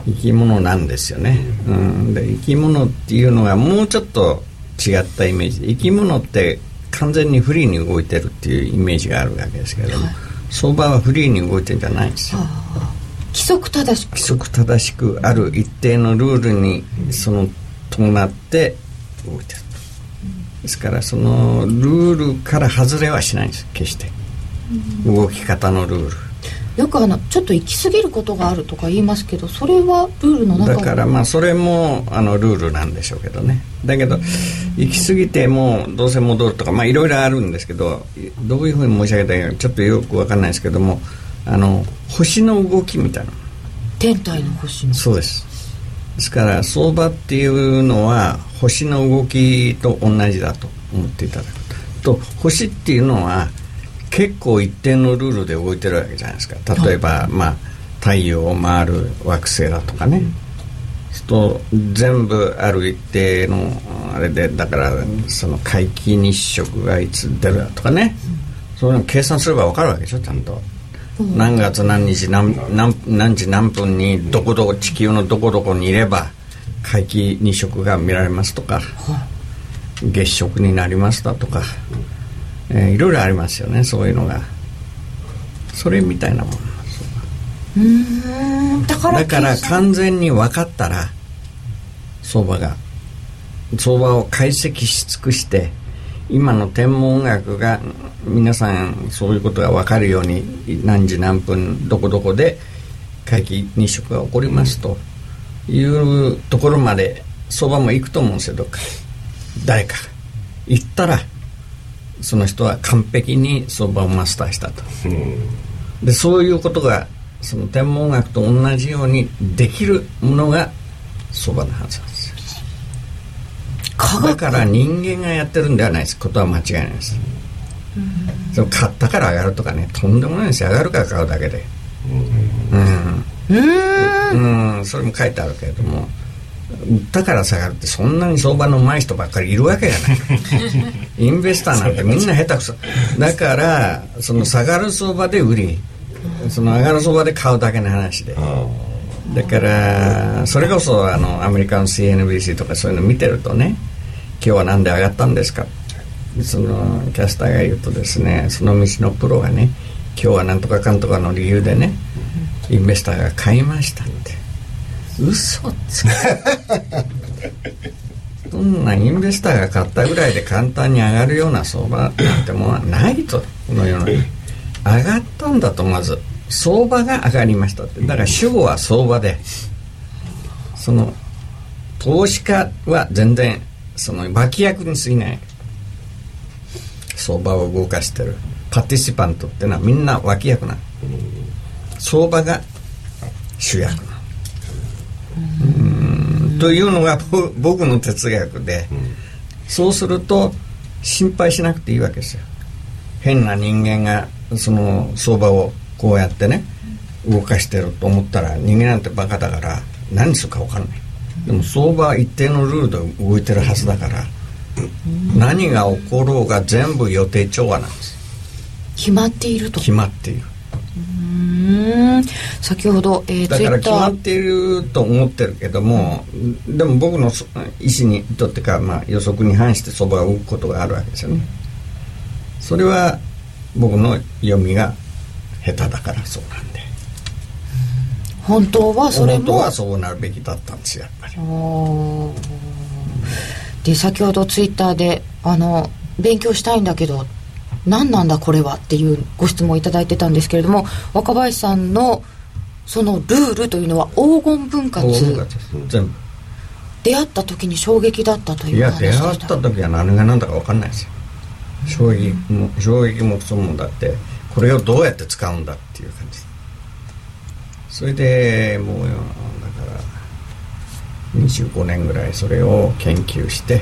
生き物なんですよね、うん、で生き物っていうのがもうちょっと違ったイメージ。で生き物って完全にフリーに動いてるっていうイメージがあるわけですけれども、はい。相場はフリーに動いてんじゃないんですよ。規則正しく。規則正しくある一定のルールにその伴って動いてるですからそのルールから外れはしないんです決して。動き方のルール。よくあのちょっと行き過ぎることがあるとか言いますけどそれはルールの中だからまあそれもあのルールなんでしょうけどね。だけど行き過ぎてもどうせ戻るとかまあいろいろあるんですけどどういうふうに申し上げたかちょっとよく分かんないですけどもあの星の動きみたいな。天体の星の。そうです。ですから相場っていうのは星の動きと同じだと思っていただくと。星っていうのは結構一定のルールで動いてるわけじゃないですか。例えば、まあ、太陽を回る惑星だとかね、と全部ある一定のあれでだからその皆既日食がいつ出るだとかね、そういうの計算すれば分かるわけでしょちゃんと。何月何日何何何時何分にどこどこ地球のどこどこにいれば皆既日食が見られますとか月食になりますだとかえー、いろいろありますよねそういうのが。それみたいなもんうんだからだから完全に分かったら相場が相場を解析し尽くして今の天文学が皆さんそういうことが分かるように何時何分どこどこで皆既日食が起こりますというところまで相場も行くと思うんですよどっか。誰か行ったらその人は完璧に相場をマスターしたと、うん、でそういうことがその天文学と同じようにできるものが相場のはずなんですだから人間がやってるんではないです。ことは間違いないです、うん、でも買ったから上がるとかねとんでもないです。上がるから買うだけで。うん。うん、うん、それも書いてあるけれども。売ったから下がるってそんなに相場の上手い人ばっかりいるわけじゃない。*laughs* インベスターなんてみんな下手くそ。だからその下がる相場で売り。その上がる相場で買うだけの話で。だからそれこそあのアメリカの CNBC とかそういうの見てるとね今日は何で上がったんですか？そのキャスターが言うとですねその道のプロがね今日はなんとかかんとかの理由でねインベスターが買いましたって。嘘つそ *laughs* んなインベスターが買ったぐらいで簡単に上がるような相場なんてものはないとこの世の中。上がったんだとまず相場が上がりましたって。だから主語は相場でその投資家は全然その脇役に過ぎない。相場を動かしてるパティシパントっていうのはみんな脇役なの相場が主役。というのが僕の哲学で、そうすると心配しなくていいわけですよ。変な人間がその相場をこうやってね動かしてると思ったら人間なんてバカだから何するか分かんない。でも相場は一定のルールで動いてるはずだから何が起ころうが全部予定調和なんです。決まっていると。決まっているうん。先ほど、えー、だから決まっていると思ってるけども、でも僕の意思にとってか、まあ、予測に反して相場が動くことがあるわけですよね。それは僕の読みが下手だからそうなんで。本当はそれも。本当はそうなるべきだったんですやっぱり。で先ほどツイッターであの勉強したいんだけど何なんだこれはっていうご質問いただいてたんですけれども若林さんのそのルールというのは黄金分割。全部。出会った時に衝撃だったといういや出会った時は何が何だか分かんないですよ。衝撃も衝撃もそもだってこれをどうやって使うんだっていう感じ。それでもうだから25年ぐらいそれを研究して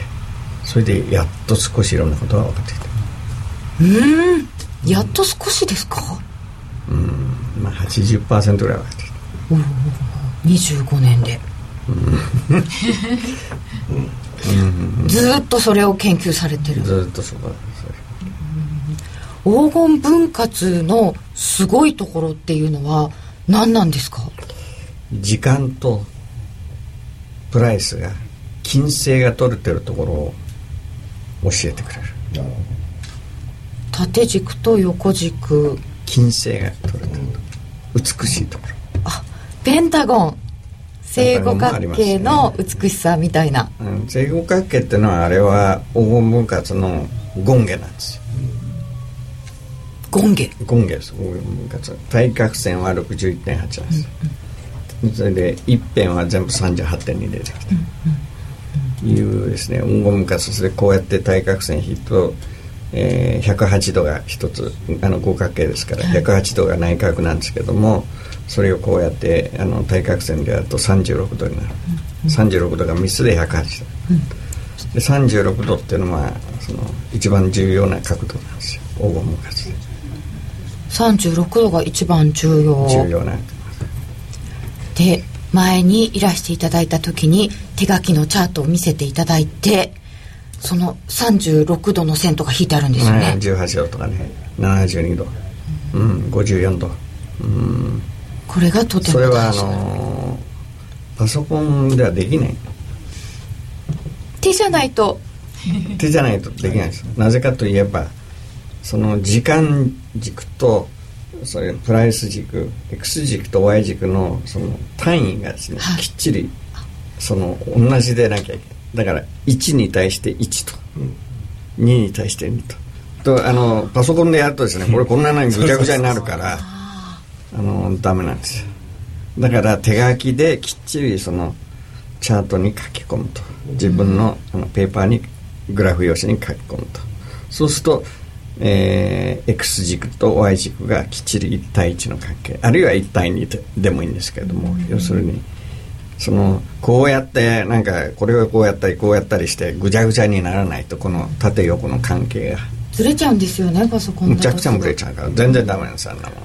それでやっと少しいろんなことが分かってきたうん。やっと少しですか？うん。まあ80%ぐらい分かってきた25年で。ずっとそれを研究されてる。ずっとそこ黄金分割のすごいところっていうのは何なんですか？時間とプライスが金星が取れてるところを教えてくれる縦軸と横軸。金星が取れてる。美しいところ。あペンタゴン。正五角形の美しさみたいな、うん、正五角形っていうのはあれは黄金分割のゴンゲなんですよ。ゴンゲゴンゲです。黄金分割。対角線は61.8なんです、うんうん、それで一辺は全部38.2出てきて、うんうん、いうですね黄金分割それでこうやって対角線引くとえー、108度が一つあの五角形ですから108度が内角なんですけどもそれをこうやってあの対角線でやると36度になる、うん、36度が3つで108度、うん、で36度っていうのはその一番重要な角度なんですよ。黄金分割で36度が一番重要。重要なで前にいらしていただいた時に手書きのチャートを見せていただいてその36度の線とか引いてあるんですよね、18度とかね。72度うん、54度うんこれがとてもそれはあのー、パソコンではできない。手じゃないと。手じゃないとできないです。なぜかといえばその時間軸とそれプライス軸 X 軸と Y 軸のその単位がですね、はい、きっちりその同じでなきゃいけない。だから1に対して1と、うん、2に対して2と。とあのパソコンでやるとですねこれこんなのにぐちゃぐちゃになるからあのダメなんですよ。だから手書きできっちりそのチャートに書き込むと。自分のあのペーパーにグラフ用紙に書き込むと。そうすると、えー、X 軸と Y 軸がきっちり1対1の関係あるいは1対2でもいいんですけれども、要するにそのこうやってなんかこれをこうやったりこうやったりしてぐちゃぐちゃにならないとこの縦横の関係が。ずれちゃうんですよねパソコンむちゃくちゃずれちゃうから全然ダメなんですあんなもん。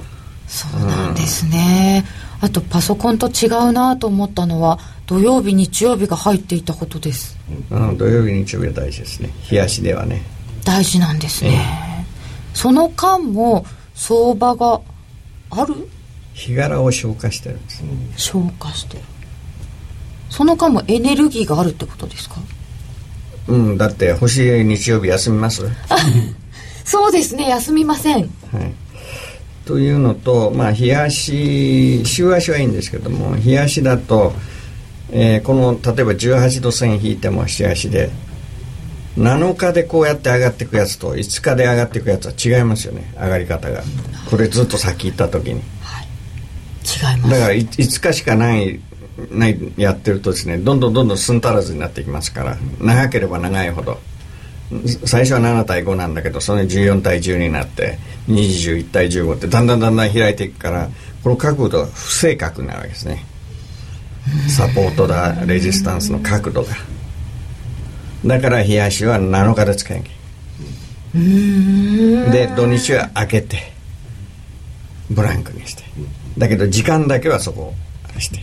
そうなんですね、うん、あとパソコンと違うなと思ったのは土曜日日曜日が入っていたことです、うん、土曜日日曜日は大事ですね。冷やしではね。大事なんですね、えー、その間も相場がある？日柄を消化してるんです、消化してるその間もエネルギーがあるってことですか？うんだって星日曜日休みます？*laughs* そうですね休みません。はい。というのとまあ冷やし週足はいいんですけども冷やしだと、えー、この例えば18度線引いても冷やしで7日でこうやって上がっていくやつと5日で上がっていくやつは違いますよね上がり方が。これずっと先行った時に、はい、違います。だから 5, 5日しかないないやってるとですねどんどんどんどん寸足らずになっていきますから長ければ長いほど。最初は7対5なんだけどその14対10になって21対15ってだんだんだんだん開いていくからこの角度が不正確なわけですね。サポートだレジスタンスの角度が。だから冷やしは7日で使えなきゃで土日は開けてブランクにして。だけど時間だけはそこをして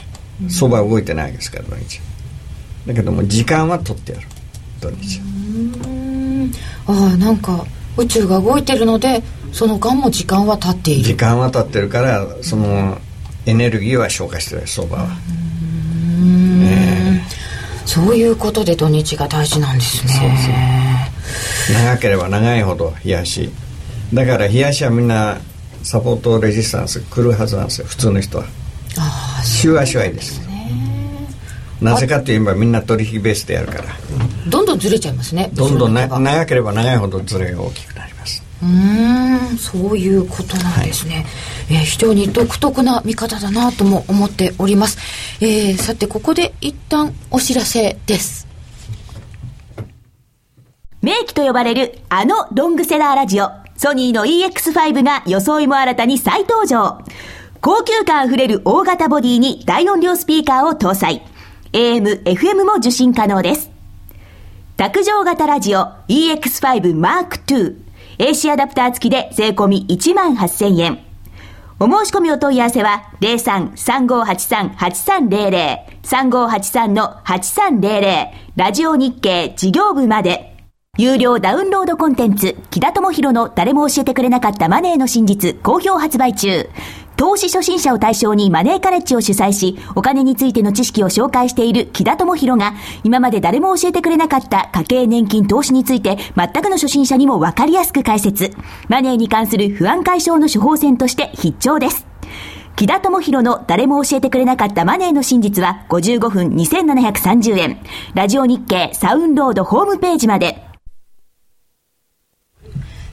そば動いてないですから土日。だけども時間は取ってやる。土日。ああなんか宇宙が動いてるのでその間も時間は経っている。時間は経ってるからそのエネルギーは消化してる相場は。うん、えー、そういうことで土日が大事なんですね。そうそう。長ければ長いほど冷やし。だから冷やしはみんなサポートレジスタンス来るはずなんですよ。普通の人はああ週足はいいです。なぜかといえばみんな取引ベースでやるから。どんどんずれちゃいますねどんどんな長ければ長いほどずれが大きくなります。うんそういうことなんですね、はい、えー、非常に独特な見方だなとも思っております、えー、さてここで一旦お知らせです。名機と呼ばれるあのロングセラーラジオソニーの EX5 が装いも新たに再登場高級感あふれる大型ボディに大音量スピーカーを搭載 AM、FM も受信可能です。卓上型ラジオ EX5 Mark II AC アダプター付きで税込み1万8000円。お申し込みお問い合わせは03-3583-8300 3583-8300ラジオ日経事業部まで。有料ダウンロードコンテンツ、木田智博の誰も教えてくれなかったマネーの真実、好評発売中。投資初心者を対象にマネーカレッジを主催し、お金についての知識を紹介している木田智博が、今まで誰も教えてくれなかった家計年金投資について、全くの初心者にもわかりやすく解説。マネーに関する不安解消の処方箋として必聴です。木田智博の誰も教えてくれなかったマネーの真実は55分2730円。ラジオ日経サウンロードホームページまで。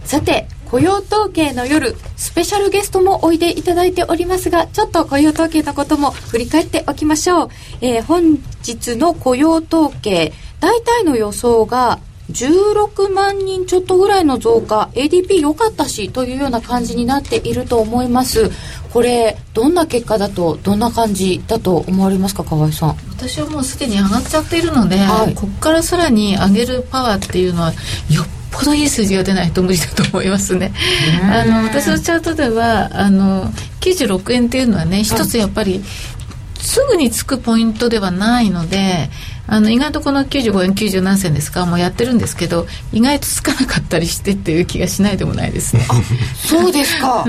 さて、雇用統計の夜、スペシャルゲストもおいでいただいておりますが、ちょっと雇用統計のことも振り返っておきましょう。えー、本日の雇用統計、大体の予想が16万人ちょっとぐらいの増加、ADP 良かったしというような感じになっていると思います。これ、どんな結果だと、どんな感じだと思われますか、河合さん？私はもうすでに上がっちゃっているので、はい、ここからさらに上げるパワーっていうのは、よっぽどいい数字が出ないと無理だと思いますね。あの私のチャートではあの96円っていうのはね一つやっぱりすぐにつくポイントではないのであの意外とこの95円90何銭ですか？もうやってるんですけど意外とつかなかったりしてっていう気がしないでもないですね。*laughs* そうですか。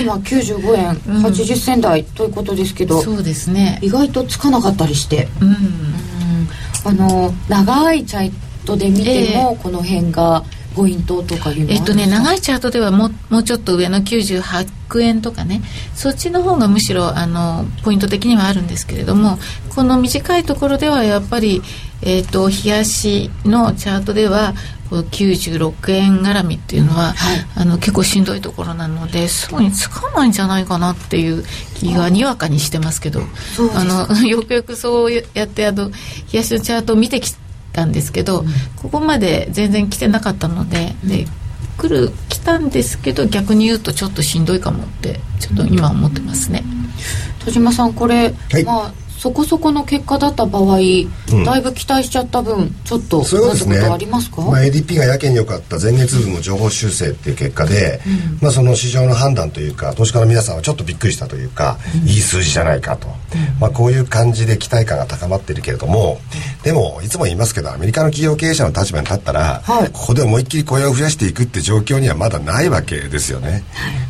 今95円80銭台ということですけど、そうですね。意外とつかなかったりして、うん、うん。あの長いチャイトで見ても、この辺がポイントとかいうのえっとね長いチャートではももうちょっと上の98円とかねそっちの方がむしろあのポイント的にはあるんですけれどもこの短いところではやっぱり、えーと、冷やしのチャートではこの96円絡みっていうのは、はい、あの結構しんどいところなのですぐにつかないんじゃないかなっていう気がにわかにしてますけど。あの *laughs* よくよくそうやってあの冷やしのチャートを見てきたんですけど、うん、ここまで全然来てなかったのでで来る来たんですけど逆に言うとちょっとしんどいかもってちょっと今思ってますね。田島さんこれ、はい、まあそこそこの結果だった場合、うん、だいぶ期待しちゃった分ちょっとそうですね。ありますか、まあ、ADP がやけに良かった前月分の情報修正っていう結果で、うん、まあ、その市場の判断というか投資家の皆さんはちょっとびっくりしたというか、うん、いい数字じゃないかと。まあ、こういう感じで期待感が高まっているけれどもでもいつも言いますけどアメリカの企業経営者の立場に立ったら、はい、ここで思いっきり雇用を増やしていくって状況にはまだないわけですよね。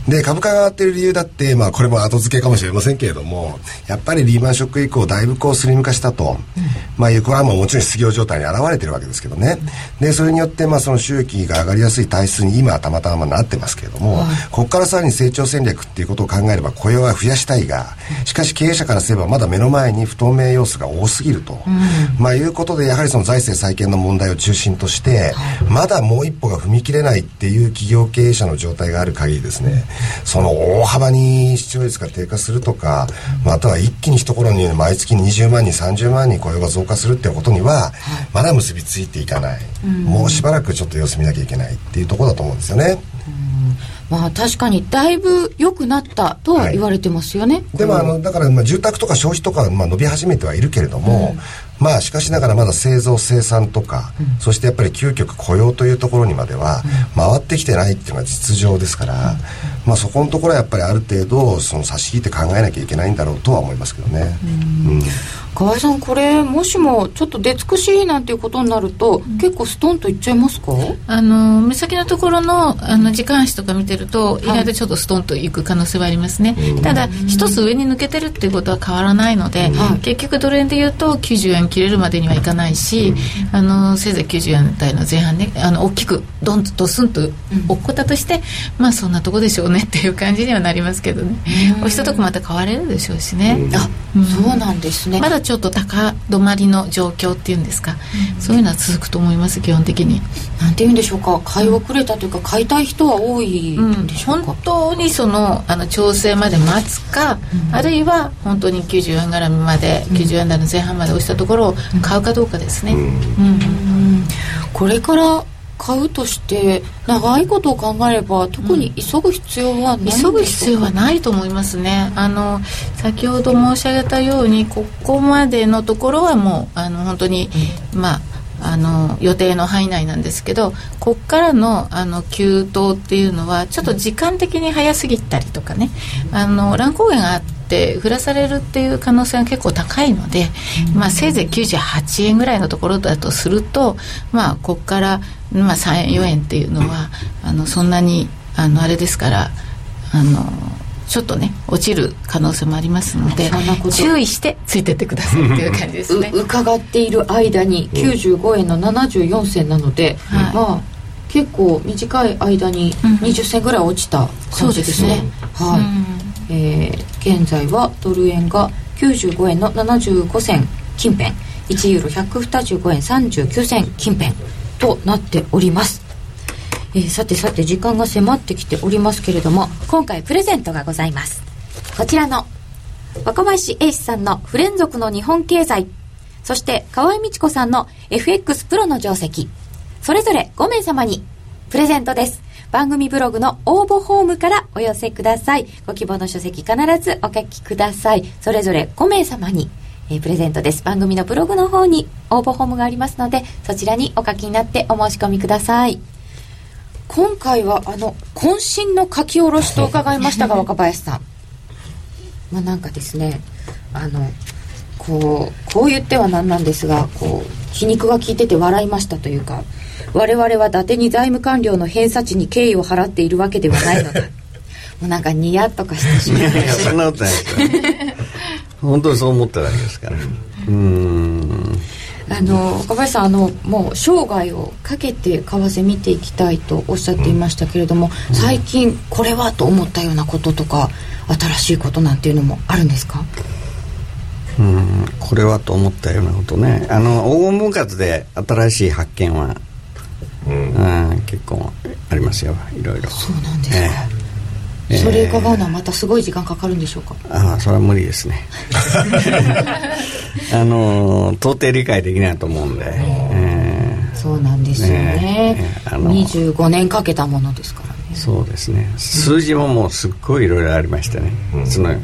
で株価が上がっている理由だって、まあ、これも後付けかもしれませんけれどもやっぱりリーマンショック以降だいぶこうスリム化したと、うん、まあいうこれはももちろん失業状態に現れてるわけですけどね、でそれによってまあその収益が上がりやすい体質に今はたまたまなってますけれども、はい、ここからさらに成長戦略っていうことを考えれば雇用は増やしたいがしかし経営者からすればまだ目の前に不透明要素が多すぎると、うん、まあいうことでやはりその財政再建の問題を中心として、はい、まだもう一歩が踏み切れないっていう企業経営者の状態がある限りですね。その大幅に視聴率が低下するとか、または一気に一頃に毎月20万人30万人雇用が増加するっていうことには、まだ結びついていかない、うん、もうしばらくちょっと様子見なきゃいけないっていうところだと思うんですよね。まあ確かにだいぶ良くなったとは言われてますよね、はい、でもあのだからまあ住宅とか消費とかまあ伸び始めてはいるけれども、うん、まあしかしながらまだ製造生産とか、うん、そしてやっぱり究極雇用というところにまでは回ってきてないっていうのは実情ですから、うん、まあそこのところはやっぱりある程度その差し引いて考えなきゃいけないんだろうとは思いますけどね。うん河合さんこれもしもちょっと出尽くしなんていうことになると、うん、結構ストンといっちゃいますか？あの目先のところのあの時間足とか見てると、意外とちょっとストンといく可能性はありますね、はい、ただ一つ上に抜けてるっていうことは変わらないので、結局ドル円でいうと90円切れるまでにはいかないし、あのせいぜい90円台の前半ねあの大きくドンとドスンと落っこったとして、まあそんなとこでしょうねっていう感じにはなりますけどね、お一とこまた変われるでしょうしね、あ、そうなんですね。まだちょっと高止まりの状況っていうんですか、うん、そういうのは続くと思います基本的に。なんて言うんでしょうか。買い遅れたというか買いたい人は多いんでしょうか、うん、本当にそのあの調整まで待つか、うん、あるいは本当に90円絡みまで、90円台の前半まで落ちたところを買うかどうかですね、これから買うとして長いことを考えれば特に急ぐ必要はない、急ぐ必要はないと思いますね。あの先ほど申し上げたようにここまでのところはもうあの本当に、うん、まああの予定の範囲内なんですけどここからのあの急騰っていうのはちょっと時間的に早すぎたりとかね。あの乱高下があって降らされるっていう可能性が結構高いので、まあ、せいぜい98円ぐらいのところだとすると、まあ、ここから、まあ、3円4円っていうのはあのそんなにあのあれですからあのちょっとね落ちる可能性もありますので注意してついてってくださいっていう感じですね。伺っている間に95円の74銭なので、はい、まあ結構短い間に20銭ぐらい落ちた感じですね、うん、はい、うん、えー、現在はドル円が95円の75銭近辺。1ユーロ125円39銭近辺となっております。えー、さてさて時間が迫ってきておりますけれども今回プレゼントがございます。こちらの若林英史さんの「不連続の日本経済」そして河合美智子さんの FX プロの定石それぞれ5名様にプレゼントです。番組ブログの応募フォームからお寄せください。ご希望の書籍必ずお書きください。それぞれ5名様にえー、プレゼントです。番組のブログの方に応募フォームがありますのでそちらにお書きになってお申し込みください。今回はあの渾身の書き下ろしと伺いましたが *laughs* 若林さん。まあなんかですねあのこうこう言ってはなんなんですがこう皮肉が効いてて笑いましたというか我々は伊達に財務官僚の偏差値に敬意を払っているわけではないのだ *laughs* もうなんかニヤッとかしてしまいそんなことないですよ *laughs* 本当にそう思っただけですから。うん。あの若林さんあのもう生涯をかけて為替見ていきたいとおっしゃっていましたけれども、うん、最近これはと思ったようなこととか新しいことなんていうのもあるんですか？うん。これはと思ったようなことね。あの黄金分割で新しい発見は、うん、うん、結構ありますよ。いろいろ。そうなんですか、えーそれ伺うのはまたすごい時間かかるんでしょうか、ああそれは無理ですね。*laughs* あの到底理解できないと思うんで、えー、そうなんですよね。ねあの。25年かけたものですからね。そうですね。数字ももうすっごいいろいろありましてね、うん、その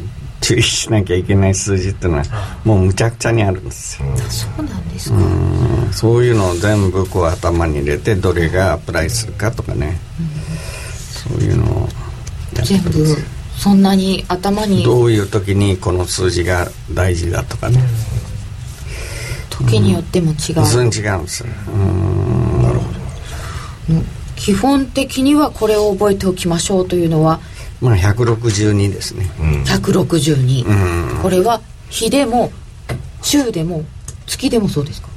注意しなきゃいけない数字っていうのはもうむちゃくちゃにあるんですよ、うん、そうなんですか。うそういうのを全部こう頭に入れてどれがアプライするかとかね、うん、そういうのを全部そんなに頭に。どういう時にこの数字が大事だとかね。時によっても違う、全然違うんですうん。なるほど。基本的にはこれを覚えておきましょうというのは。まあ162ですね、うん、162、うん、これは日でも週でも月でもそうですか？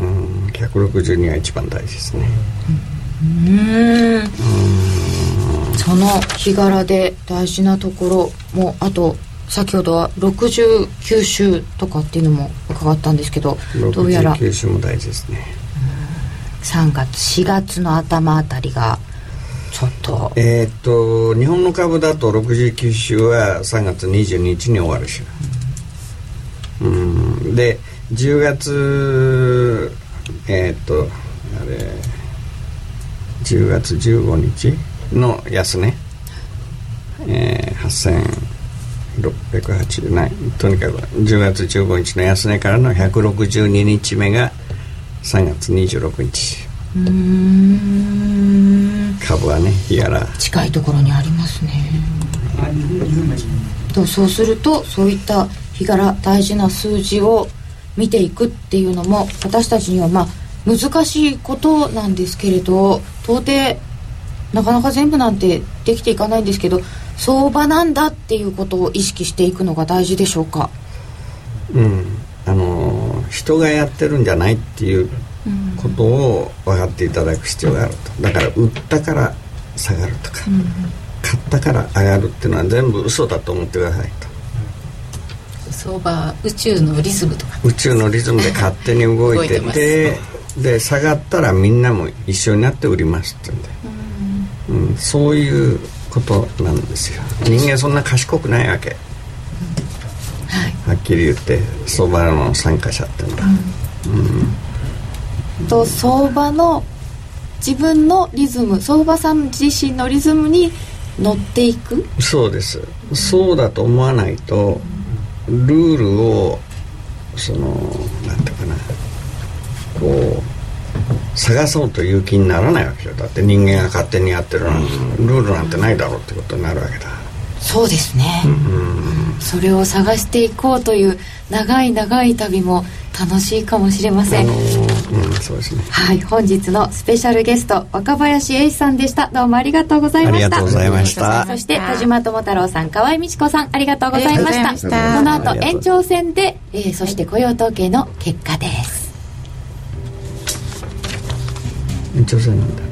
うん。162が一番大事ですね。うんその日柄で大事なところもあと先ほどは69週とかっていうのも伺ったんですけどどうやら69週も大事ですね。3月4月の頭あたりがちょっと。えー、っと日本の株だと69週は3月22日に終わる週うん。で10月えー、っとあれ10月15日の安値、えー、8608ない。とにかく10月15日の安値からの162日目が3月26日。株はね日柄。近いところにありますね。とそうするとそういった日柄大事な数字を見ていくっていうのも私たちにはまあ難しいことなんですけれど到底なかなか全部なんてできていかないんですけど相場なんだっていうことを意識していくのが大事でしょうか？うん。あの人がやってるんじゃないっていうことを分かっていただく必要があると。だから売ったから下がるとか、うん、買ったから上がるっていうのは全部嘘だと思ってくださいと。相場宇宙のリズムとか。宇宙のリズムで勝手に動いててで下がったらみんなも一緒になって売りますって言うんで、うん、うん、そういうことなんですよ。人間そんな賢くないわけ、うんはい、はっきり言って相場の参加者っていうのは、うん。と相場の自分のリズム相場さん自身のリズムに乗っていく？そうです。そうだと思わないとルールをそのなんていうかな。こう探そうという気にならないわけよ。だって人間が勝手にやってるなん。て、ルールなんてないだろうってことになるわけだ。そうですね、うん、それを探していこうという長い長い旅も楽しいかもしれません、あのー、うん、そうですね。はい本日のスペシャルゲスト若林英さんでした。どうもありがとうございました。ありがとうございました。そして田島智太郎さん河合美智子さんありがとうございました。この後延長戦で、えー、そして雇用統計の結果です延長戦なんだ